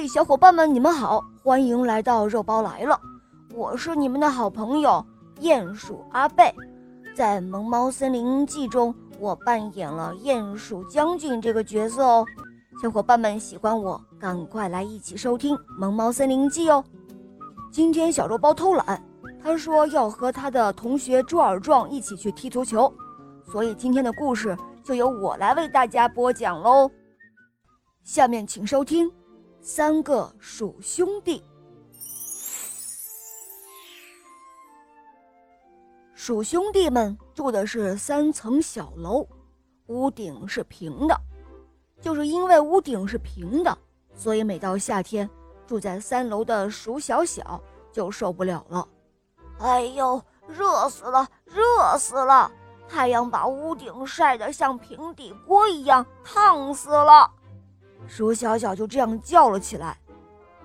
嘿，小伙伴们，你们好，欢迎来到肉包来了。我是你们的好朋友鼹鼠阿贝，在《萌猫森林记》中，我扮演了鼹鼠将军这个角色哦。小伙伴们喜欢我，赶快来一起收听《萌猫森林记》哦。今天小肉包偷懒，他说要和他的同学朱尔壮一起去踢足球，所以今天的故事就由我来为大家播讲喽。下面请收听《三个鼠兄弟》。鼠兄弟们住的是三层小楼，屋顶是平的。就是因为屋顶是平的，所以每到夏天，住在三楼的鼠小小就受不了了。哎呦，热死了，热死了！太阳把屋顶晒得像平底锅一样，烫死了。鼠小小就这样叫了起来。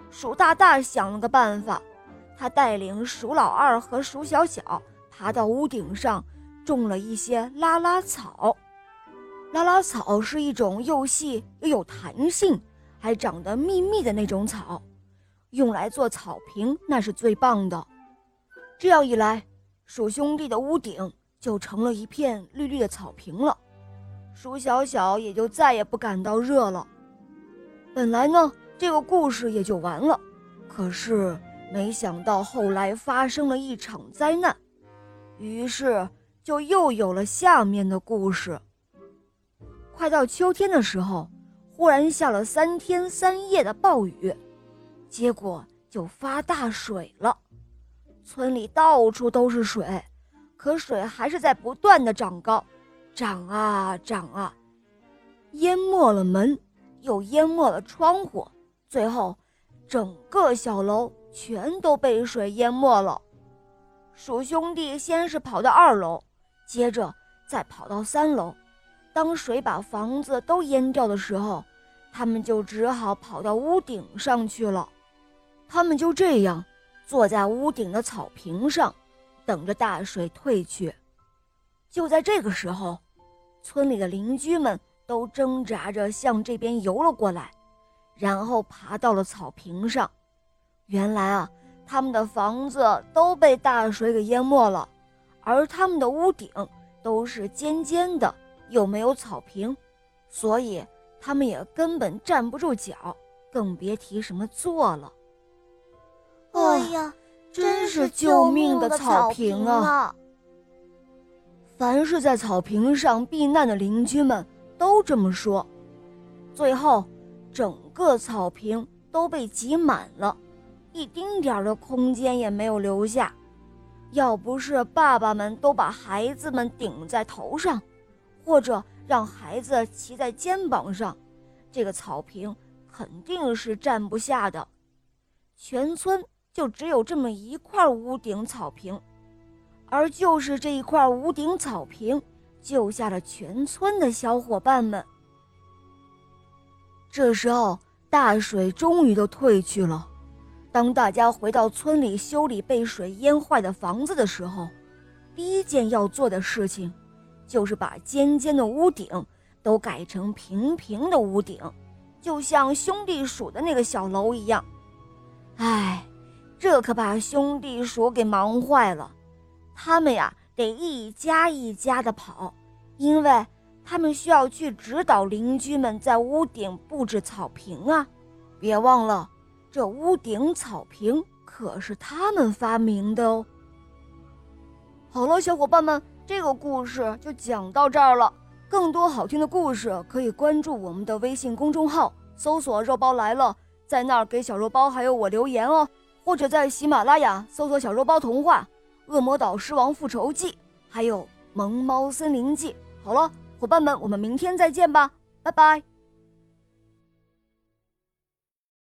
鼠大大想了个办法，他带领鼠老二和鼠小小爬到屋顶上，种了一些拉拉草。拉拉草是一种又细又有弹性，还长得密密的那种草，用来做草坪那是最棒的。这样一来，鼠兄弟的屋顶就成了一片绿绿的草坪了，鼠小小也就再也不感到热了。本来呢，这个故事也就完了，可是没想到后来发生了一场灾难，于是就又有了下面的故事。快到秋天的时候，忽然下了三天三夜的暴雨，结果就发大水了。村里到处都是水，可水还是在不断的长高，涨啊涨啊，淹没了门，又淹没了窗户，最后整个小楼全都被水淹没了。鼠兄弟先是跑到二楼，接着再跑到三楼。当水把房子都淹掉的时候，他们就只好跑到屋顶上去了。他们就这样坐在屋顶的草坪上，等着大水退去。就在这个时候，村里的邻居们都挣扎着向这边游了过来，然后爬到了草坪上。原来啊，他们的房子都被大水给淹没了，而他们的屋顶都是尖尖的。又没有草坪，所以他们也根本站不住脚，更别提什么坐了。哎呀，真是救命的草坪啊！凡是在草坪上避难的邻居们都这么说。最后，整个草坪都被挤满了，一丁点儿的空间也没有留下。要不是爸爸们都把孩子们顶在头上。或者让孩子骑在肩膀上，这个草坪肯定是站不下的。全村就只有这么一块屋顶草坪，而就是这一块屋顶草坪，救下了全村的小伙伴们。这时候，大水终于都退去了。当大家回到村里修理被水淹坏的房子的时候，第一件要做的事情。就是把尖尖的屋顶都改成平平的屋顶，就像兄弟鼠的那个小楼一样。哎，这可把兄弟鼠给忙坏了。他们呀，得一家一家的跑，因为他们需要去指导邻居们在屋顶布置草坪啊。别忘了，这屋顶草坪可是他们发明的哦。好了，小伙伴们。这个故事就讲到这儿了。更多好听的故事可以关注我们的微信公众号，搜索“肉包来了”，在那儿给小肉包还有我留言哦。或者在喜马拉雅搜索“小肉包童话”、《恶魔岛狮王复仇记》，还有《萌猫森林记》。好了，伙伴们，我们明天再见吧，拜拜。